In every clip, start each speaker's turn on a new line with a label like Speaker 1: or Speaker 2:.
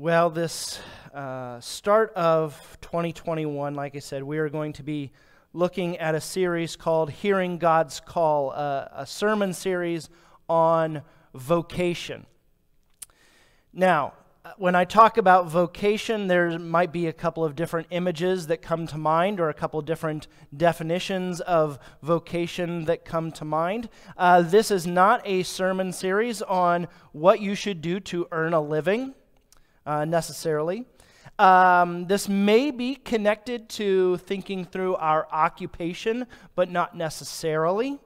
Speaker 1: Well, this uh, start of 2021, like I said, we are going to be looking at a series called Hearing God's Call, uh, a sermon series on vocation. Now, when I talk about vocation, there might be a couple of different images that come to mind, or a couple different definitions of vocation that come to mind. Uh, this is not a sermon series on what you should do to earn a living uh, necessarily. Um, this may be connected to thinking through our occupation, but not necessarily.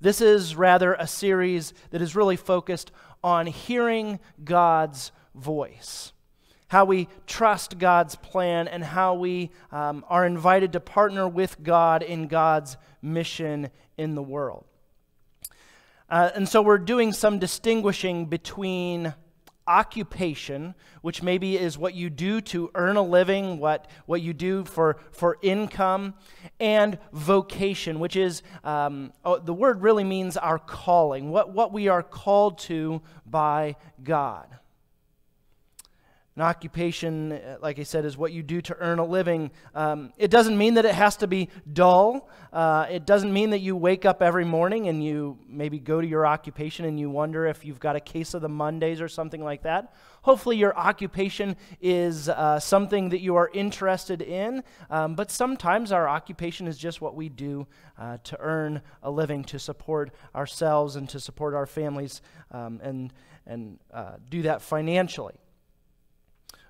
Speaker 1: This is rather a series that is really focused on hearing God's voice, how we trust God's plan, and how we um, are invited to partner with God in God's mission in the world. Uh, and so we're doing some distinguishing between occupation, which maybe is what you do to earn a living, what, what you do for, for income, and vocation, which is um, oh, the word really means our calling, what, what we are called to by God. An occupation, uh, like I said, is what you do to earn a living. Um, it doesn't mean that it has to be dull. Uh, it doesn't mean that you wake up every morning and you maybe go to your occupation and you wonder if you've got a case of the Mondays or something like that. Hopefully, your occupation is uh, something that you are interested in, um, but sometimes our occupation is just what we do uh, to earn a living, to support ourselves and to support our families, um, and, and uh, do that financially.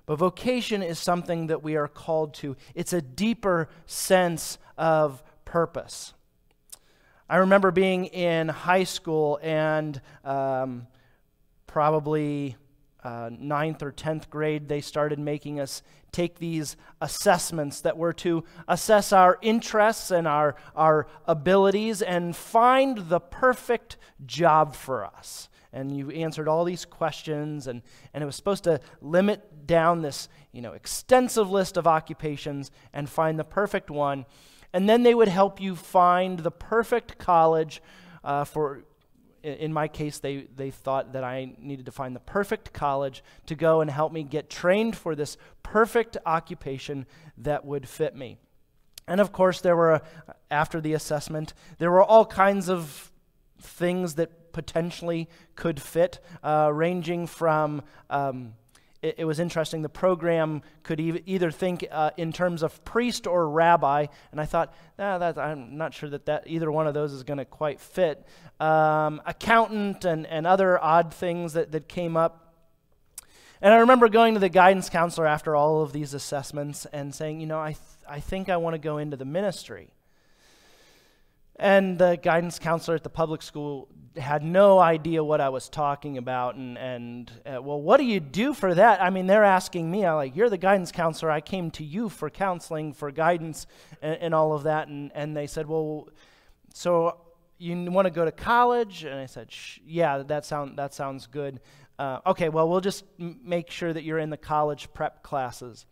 Speaker 1: But vocation is something that we are called to, it's a deeper sense of purpose. I remember being in high school and um, probably uh, ninth or tenth grade, they started making us take these assessments that were to assess our interests and our, our abilities and find the perfect job for us and you answered all these questions and, and it was supposed to limit down this you know extensive list of occupations and find the perfect one. And then they would help you find the perfect college uh, for in my case they, they thought that i needed to find the perfect college to go and help me get trained for this perfect occupation that would fit me. And of course there were after the assessment there were all kinds of things that potentially could fit, uh, ranging from. Um, it, it, was interesting. The program could e- either think uh, in terms of priest or rabbi, and I thought, ah, that, I'm not sure that, that either one of those is going to quite fit. Um, accountant and, and other odd things that, that came up. And I remember going to the guidance counselor after all of these assessments and saying, you know, I, th- I think I want to go into the ministry. And the guidance counselor at the public school had no idea what I was talking about. And, and uh, well, what do you do for that? I mean, they're asking me, I'm like, you're the guidance counselor. I came to you for counseling, for guidance, and, and all of that. And, and they said, well, so you want to go to college? And I said, yeah, that, sound, that sounds good. Uh, okay, well, we'll just make sure that you're in the college prep classes.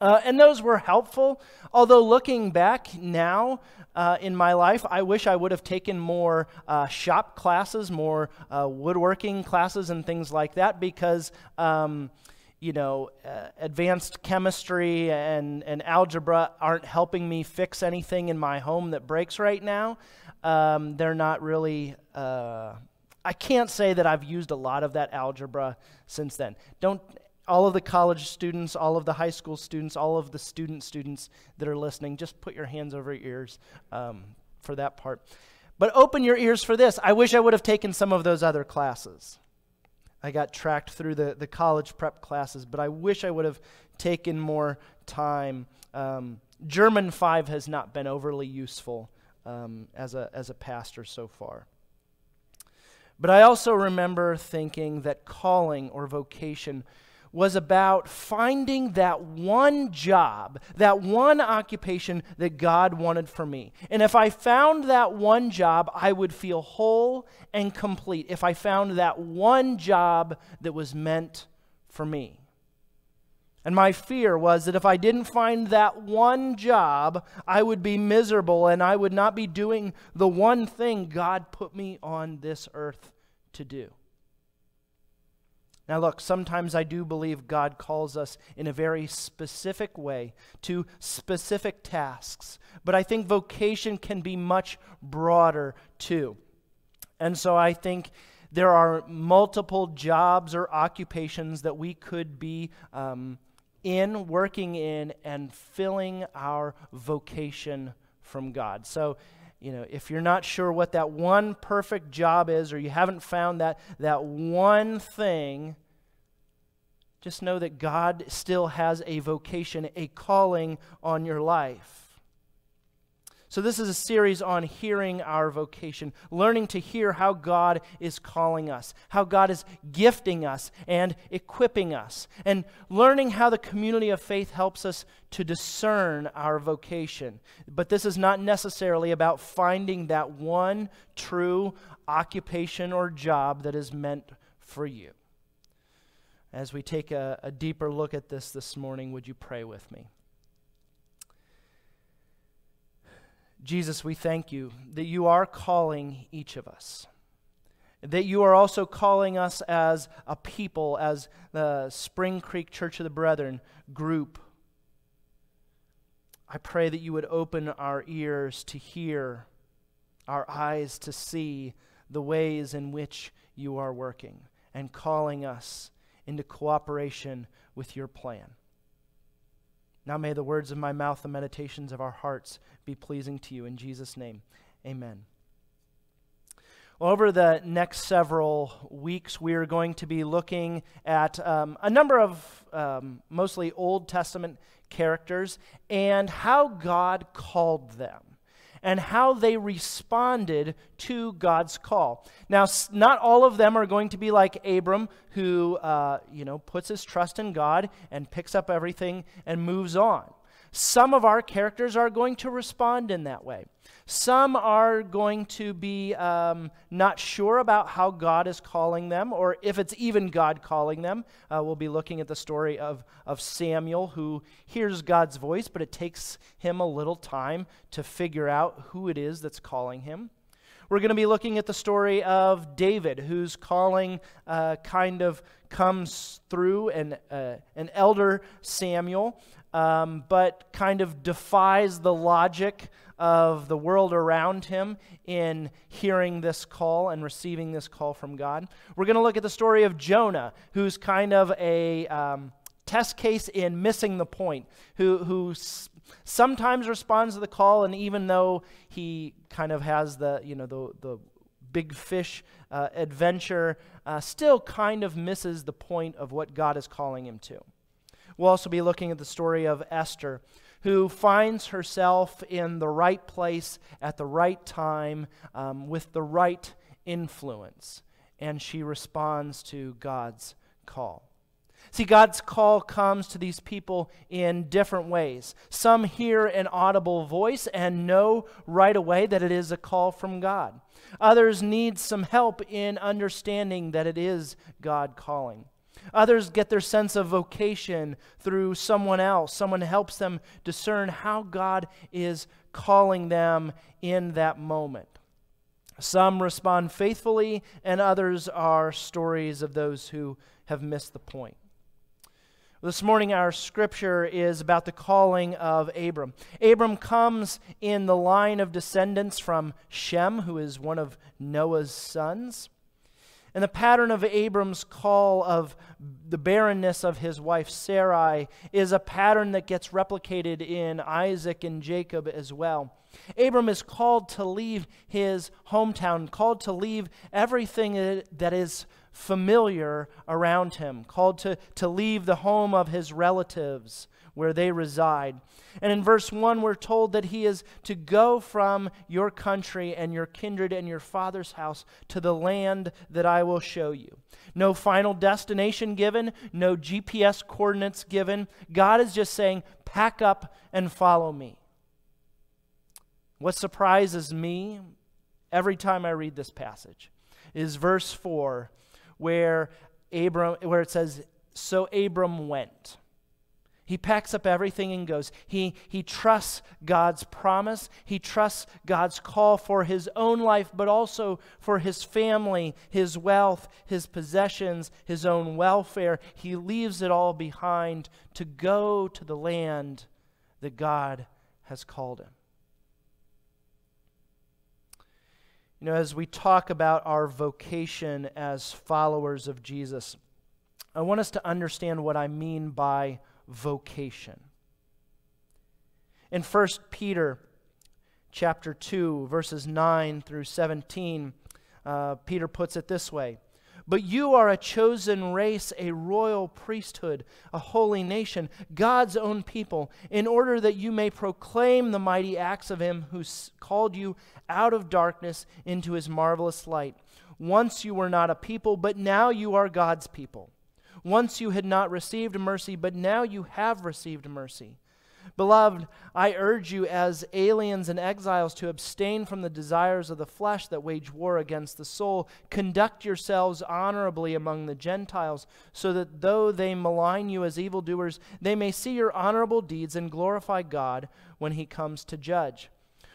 Speaker 1: Uh, and those were helpful. Although, looking back now uh, in my life, I wish I would have taken more uh, shop classes, more uh, woodworking classes, and things like that because. Um, you know, uh, advanced chemistry and, and algebra aren't helping me fix anything in my home that breaks right now. Um, they're not really, uh, I can't say that I've used a lot of that algebra since then. Don't all of the college students, all of the high school students, all of the student students that are listening, just put your hands over your ears um, for that part. But open your ears for this. I wish I would have taken some of those other classes. I got tracked through the, the college prep classes, but I wish I would have taken more time. Um, German 5 has not been overly useful um, as, a, as a pastor so far. But I also remember thinking that calling or vocation was about finding that one job, that one occupation that God wanted for me. And if I found that one job, I would feel whole and complete. If I found that one job that was meant for me. And my fear was that if I didn't find that one job, I would be miserable and I would not be doing the one thing God put me on this earth to do. Now, look, sometimes I do believe God calls us in a very specific way to specific tasks, but I think vocation can be much broader too. And so I think there are multiple jobs or occupations that we could be um, in, working in, and filling our vocation from God. So, you know, if you're not sure what that one perfect job is, or you haven't found that, that one thing, just know that God still has a vocation, a calling on your life. So, this is a series on hearing our vocation, learning to hear how God is calling us, how God is gifting us and equipping us, and learning how the community of faith helps us to discern our vocation. But this is not necessarily about finding that one true occupation or job that is meant for you. As we take a, a deeper look at this this morning, would you pray with me? Jesus, we thank you that you are calling each of us. That you are also calling us as a people, as the Spring Creek Church of the Brethren group. I pray that you would open our ears to hear, our eyes to see the ways in which you are working and calling us into cooperation with your plan. Now may the words of my mouth, the meditations of our hearts be pleasing to you. In Jesus' name, amen. over the next several weeks, we are going to be looking at um, a number of um, mostly Old Testament characters and how God called them and how they responded to God's call. Now, not all of them are going to be like Abram, who, uh, you know, puts his trust in God and picks up everything and moves on. Some of our characters are going to respond in that way. Some are going to be um, not sure about how God is calling them, or if it's even God calling them. Uh, we'll be looking at the story of, of Samuel, who hears God's voice, but it takes him a little time to figure out who it is that's calling him. We're going to be looking at the story of David, whose calling uh, kind of comes through an, uh, an elder Samuel um, but kind of defies the logic of the world around him in hearing this call and receiving this call from God. We're going to look at the story of Jonah, who's kind of a um, test case in missing the point, who, who sometimes responds to the call, and even though he kind of has the, you know, the, the big fish uh, adventure, uh, still kind of misses the point of what God is calling him to. We'll also be looking at the story of Esther, who finds herself in the right place at the right time um, with the right influence, and she responds to God's call. See, God's call comes to these people in different ways. Some hear an audible voice and know right away that it is a call from God. Others need some help in understanding that it is God calling. Others get their sense of vocation through someone else. Someone helps them discern how God is calling them in that moment. Some respond faithfully, and others are stories of those who have missed the point. This morning, our scripture is about the calling of Abram. Abram comes in the line of descendants from Shem, who is one of Noah's sons. And the pattern of Abram's call of the barrenness of his wife Sarai is a pattern that gets replicated in Isaac and Jacob as well. Abram is called to leave his hometown, called to leave everything that is familiar around him, called to, to leave the home of his relatives where they reside. And in verse 1, we're told that he is to go from your country and your kindred and your father's house to the land that I will show you. No final destination given, no GPS coordinates given. God is just saying, pack up and follow me. What surprises me every time I read this passage is verse 4 where Abram where it says so Abram went. He packs up everything and goes. He, he trusts God's promise. He trusts God's call for his own life, but also for his family, his wealth, his possessions, his own welfare. He leaves it all behind to go to the land that God has called him. You know, as we talk about our vocation as followers of Jesus, I want us to understand what I mean by vocation. In 1 Peter chapter 2, verses 9 through 17, uh, Peter puts it this way But you are a chosen race, a royal priesthood, a holy nation, God's own people, in order that you may proclaim the mighty acts of Him who called you out of darkness into His marvelous light. Once you were not a people, but now you are God's people. Once you had not received mercy, but now you have received mercy. Beloved, I urge you as aliens and exiles to abstain from the desires of the flesh that wage war against the soul. Conduct yourselves honorably among the Gentiles, so that though they malign you as evildoers, they may see your honorable deeds and glorify God when he comes to judge.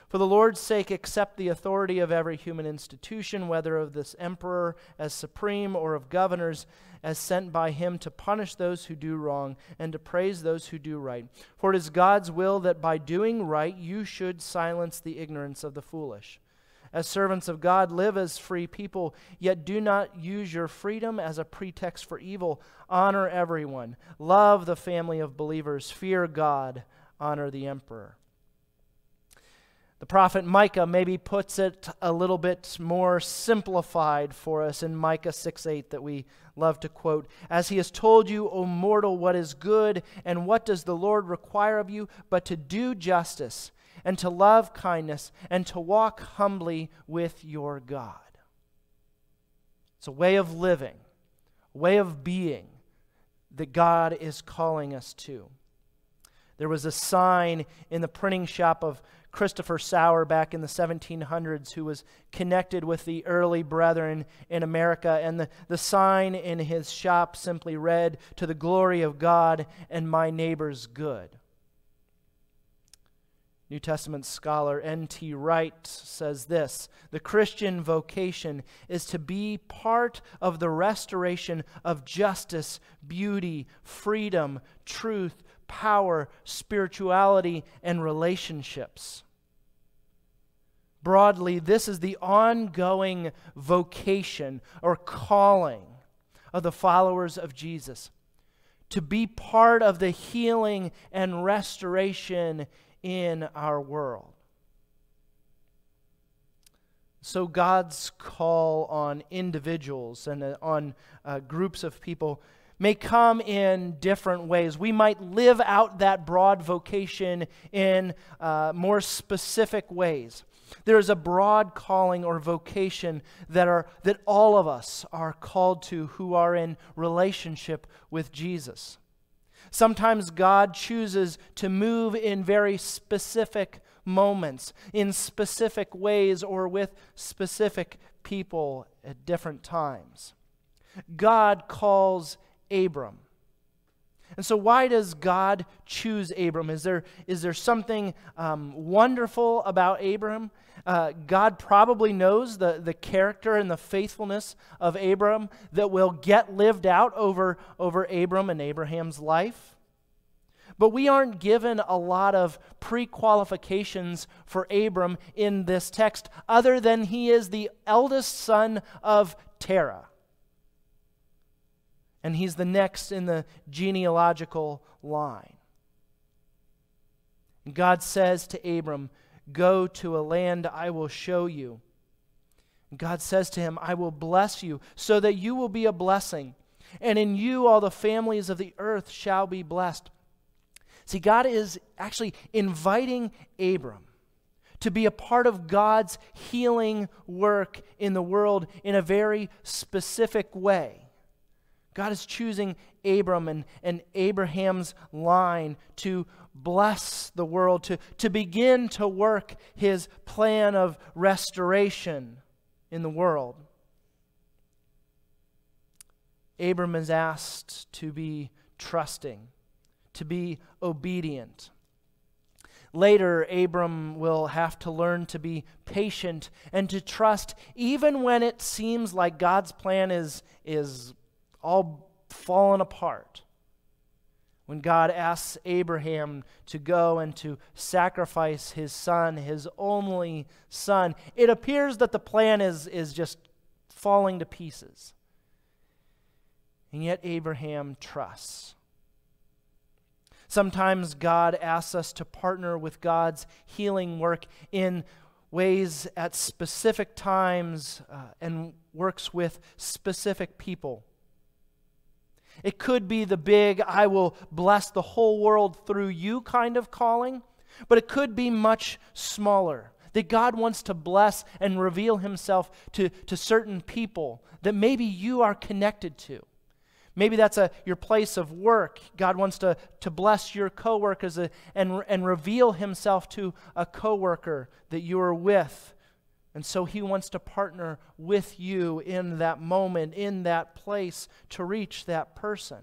Speaker 1: For the Lord's sake, accept the authority of every human institution, whether of this emperor as supreme or of governors as sent by him to punish those who do wrong and to praise those who do right. For it is God's will that by doing right you should silence the ignorance of the foolish. As servants of God, live as free people, yet do not use your freedom as a pretext for evil. Honor everyone, love the family of believers, fear God, honor the emperor. The prophet Micah maybe puts it a little bit more simplified for us in Micah 6 8 that we love to quote. As he has told you, O mortal, what is good, and what does the Lord require of you, but to do justice, and to love kindness, and to walk humbly with your God. It's a way of living, a way of being that God is calling us to. There was a sign in the printing shop of Christopher Sauer back in the 1700s, who was connected with the early brethren in America. And the, the sign in his shop simply read, To the glory of God and my neighbor's good. New Testament scholar N.T. Wright says this The Christian vocation is to be part of the restoration of justice, beauty, freedom, truth, power, spirituality, and relationships. Broadly, this is the ongoing vocation or calling of the followers of Jesus to be part of the healing and restoration in our world. So, God's call on individuals and uh, on uh, groups of people may come in different ways. We might live out that broad vocation in uh, more specific ways. There is a broad calling or vocation that, are, that all of us are called to who are in relationship with Jesus. Sometimes God chooses to move in very specific moments, in specific ways, or with specific people at different times. God calls Abram. And so, why does God choose Abram? Is there, is there something um, wonderful about Abram? Uh, God probably knows the, the character and the faithfulness of Abram that will get lived out over, over Abram and Abraham's life. But we aren't given a lot of pre qualifications for Abram in this text, other than he is the eldest son of Terah and he's the next in the genealogical line. God says to Abram, Go to a land I will show you. God says to him, I will bless you so that you will be a blessing, and in you all the families of the earth shall be blessed. See, God is actually inviting Abram to be a part of God's healing work in the world in a very specific way. God is choosing Abram and, and Abraham's line to bless the world, to, to begin to work his plan of restoration in the world. Abram is asked to be trusting, to be obedient. Later, Abram will have to learn to be patient and to trust even when it seems like God's plan is, is all fallen apart. When God asks Abraham to go and to sacrifice his son, his only son, it appears that the plan is, is just falling to pieces. And yet, Abraham trusts. Sometimes God asks us to partner with God's healing work in ways at specific times uh, and works with specific people. It could be the big, I will bless the whole world through you kind of calling, but it could be much smaller. That God wants to bless and reveal himself to, to certain people that maybe you are connected to. Maybe that's a, your place of work. God wants to, to bless your coworkers a, and, and reveal himself to a coworker that you are with. And so he wants to partner with you in that moment, in that place, to reach that person.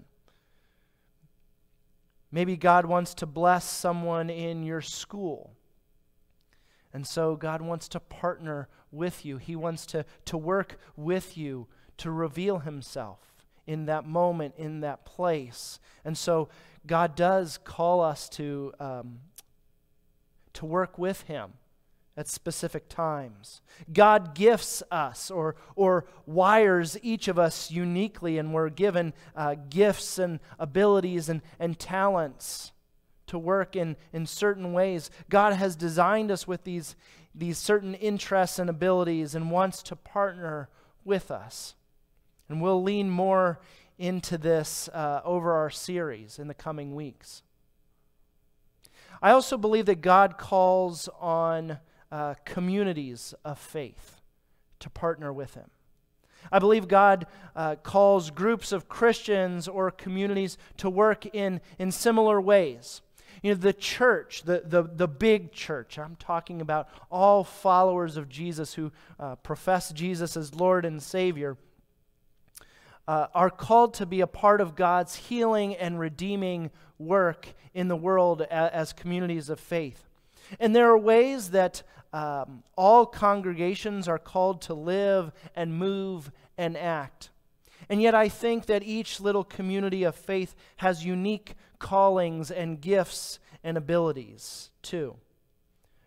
Speaker 1: Maybe God wants to bless someone in your school. And so God wants to partner with you. He wants to, to work with you to reveal himself in that moment, in that place. And so God does call us to, um, to work with Him at specific times. God gifts us or, or wires each of us uniquely, and we're given uh, gifts and abilities and, and talents to work in, in certain ways. God has designed us with these, these certain interests and abilities and wants to partner with us. And we'll lean more into this uh, over our series in the coming weeks. I also believe that God calls on uh, communities of faith to partner with Him. I believe God uh, calls groups of Christians or communities to work in, in similar ways. You know, the church, the, the, the big church, I'm talking about all followers of Jesus who uh, profess Jesus as Lord and Savior uh, are called to be a part of God's healing and redeeming work in the world as, as communities of faith. And there are ways that um, all congregations are called to live and move and act. And yet, I think that each little community of faith has unique callings and gifts and abilities, too.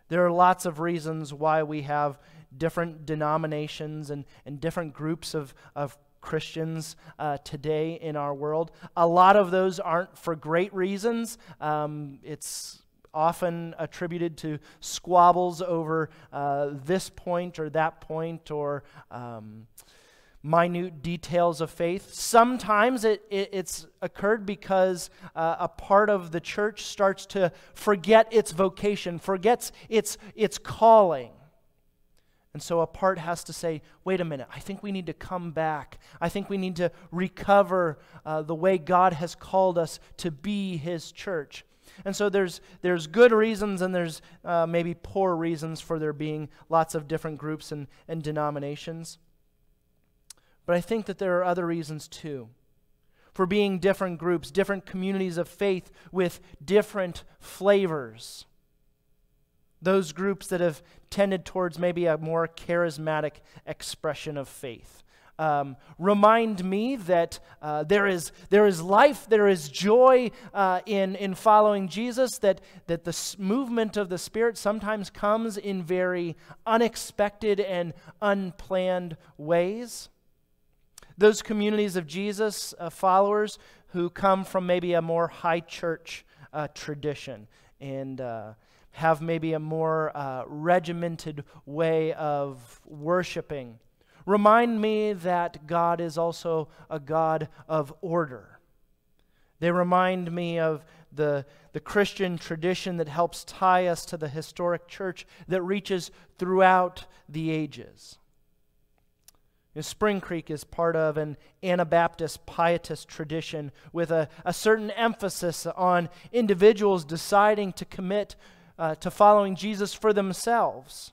Speaker 1: There are lots of reasons why we have different denominations and, and different groups of, of Christians uh, today in our world. A lot of those aren't for great reasons. Um, it's often attributed to squabbles over uh, this point or that point or um, minute details of faith. Sometimes it, it, it's occurred because uh, a part of the church starts to forget its vocation, forgets its, its calling. And so a part has to say, wait a minute, I think we need to come back. I think we need to recover uh, the way God has called us to be His church. And so there's, there's good reasons and there's uh, maybe poor reasons for there being lots of different groups and, and denominations. But I think that there are other reasons too. For being different groups, different communities of faith with different flavors those groups that have tended towards maybe a more charismatic expression of faith. Um, remind me that uh, there, is, there is life, there is joy uh, in, in following Jesus, that, that the movement of the Spirit sometimes comes in very unexpected and unplanned ways. Those communities of Jesus uh, followers who come from maybe a more high church uh, tradition and uh, have maybe a more uh, regimented way of worshiping. Remind me that God is also a God of order. They remind me of the, the Christian tradition that helps tie us to the historic church that reaches throughout the ages. Spring Creek is part of an Anabaptist pietist tradition with a, a certain emphasis on individuals deciding to commit uh, to following Jesus for themselves,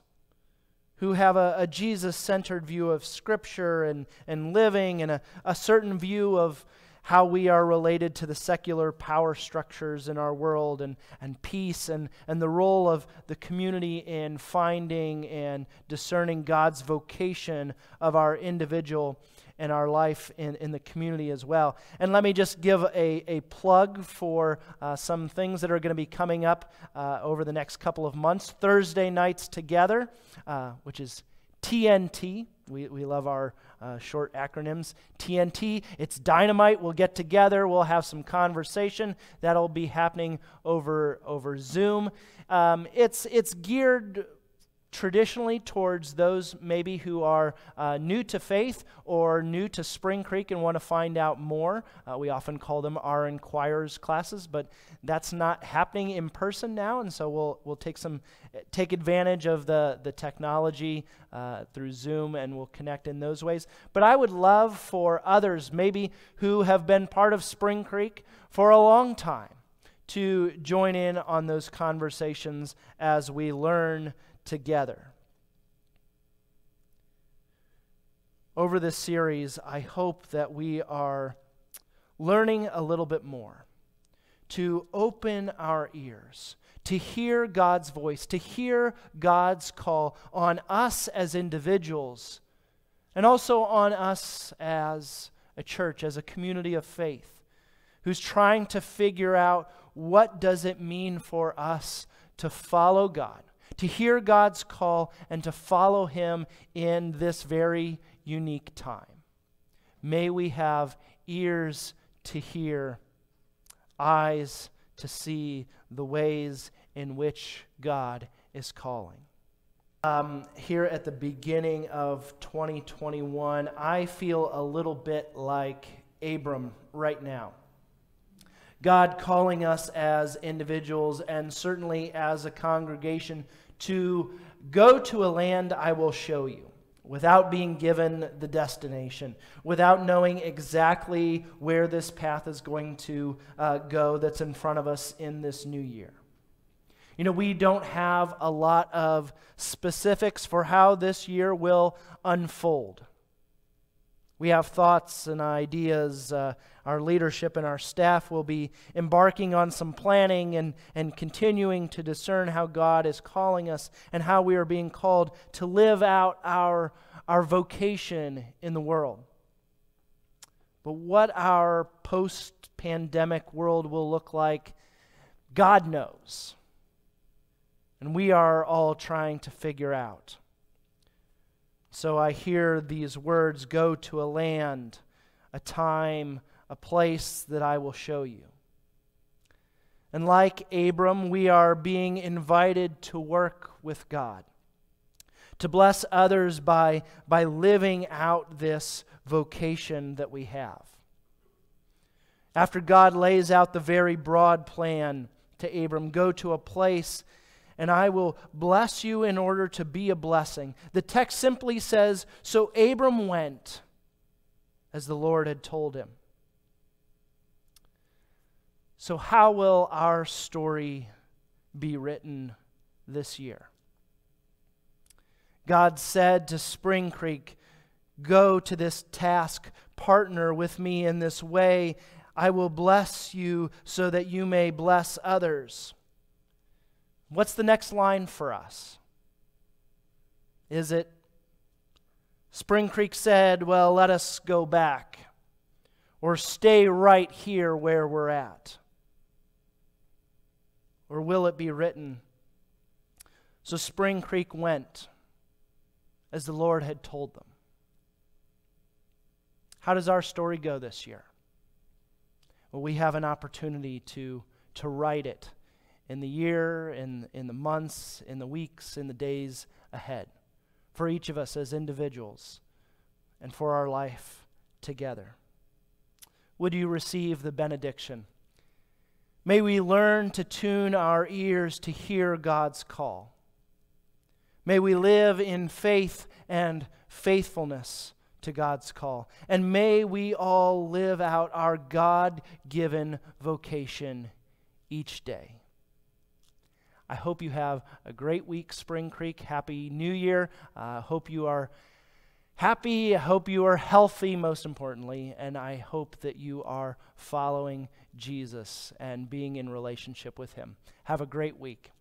Speaker 1: who have a, a Jesus centered view of Scripture and, and living and a, a certain view of how we are related to the secular power structures in our world and, and peace and, and the role of the community in finding and discerning God's vocation of our individual and our life in, in the community as well. And let me just give a, a plug for uh, some things that are going to be coming up uh, over the next couple of months. Thursday nights together, uh, which is TNT. We, we love our uh, short acronyms. TNT, it's dynamite. We'll get together. We'll have some conversation. That'll be happening over, over Zoom. Um, it's, it's geared traditionally towards those maybe who are uh, new to faith or new to Spring Creek and want to find out more. Uh, we often call them our inquirers classes, but that's not happening in person now, and so we'll we'll take some take advantage of the the technology uh, through Zoom, and we'll connect in those ways. But I would love for others, maybe who have been part of Spring Creek for a long time, to join in on those conversations as we learn together. Over this series, I hope that we are learning a little bit more to open our ears, to hear God's voice, to hear God's call on us as individuals, and also on us as a church, as a community of faith, who's trying to figure out what does it mean for us to follow God, to hear God's call and to follow Him in this very unique time. May we have ears to hear, eyes to see the ways in which God is calling. Um, here at the beginning of 2021, I feel a little bit like Abram right now. God calling us as individuals and certainly as a congregation to go to a land I will show you without being given the destination, without knowing exactly where this path is going to uh, go that's in front of us in this new year. You know, we don't have a lot of specifics for how this year will unfold. We have thoughts and ideas. Uh, our leadership and our staff will be embarking on some planning and, and continuing to discern how God is calling us and how we are being called to live out our, our vocation in the world. But what our post pandemic world will look like, God knows. And we are all trying to figure out. So I hear these words go to a land, a time, a place that I will show you. And like Abram, we are being invited to work with God, to bless others by, by living out this vocation that we have. After God lays out the very broad plan to Abram, go to a place and I will bless you in order to be a blessing. The text simply says So Abram went as the Lord had told him. So, how will our story be written this year? God said to Spring Creek, Go to this task, partner with me in this way. I will bless you so that you may bless others. What's the next line for us? Is it Spring Creek said, Well, let us go back, or stay right here where we're at? Or will it be written, So Spring Creek went as the Lord had told them? How does our story go this year? Well, we have an opportunity to, to write it in the year, in, in the months, in the weeks, in the days ahead for each of us as individuals and for our life together. Would you receive the benediction? May we learn to tune our ears to hear God's call. May we live in faith and faithfulness to God's call. And may we all live out our God given vocation each day. I hope you have a great week, Spring Creek. Happy New Year. I uh, hope you are happy. I hope you are healthy, most importantly, and I hope that you are following Jesus and being in relationship with Him. Have a great week.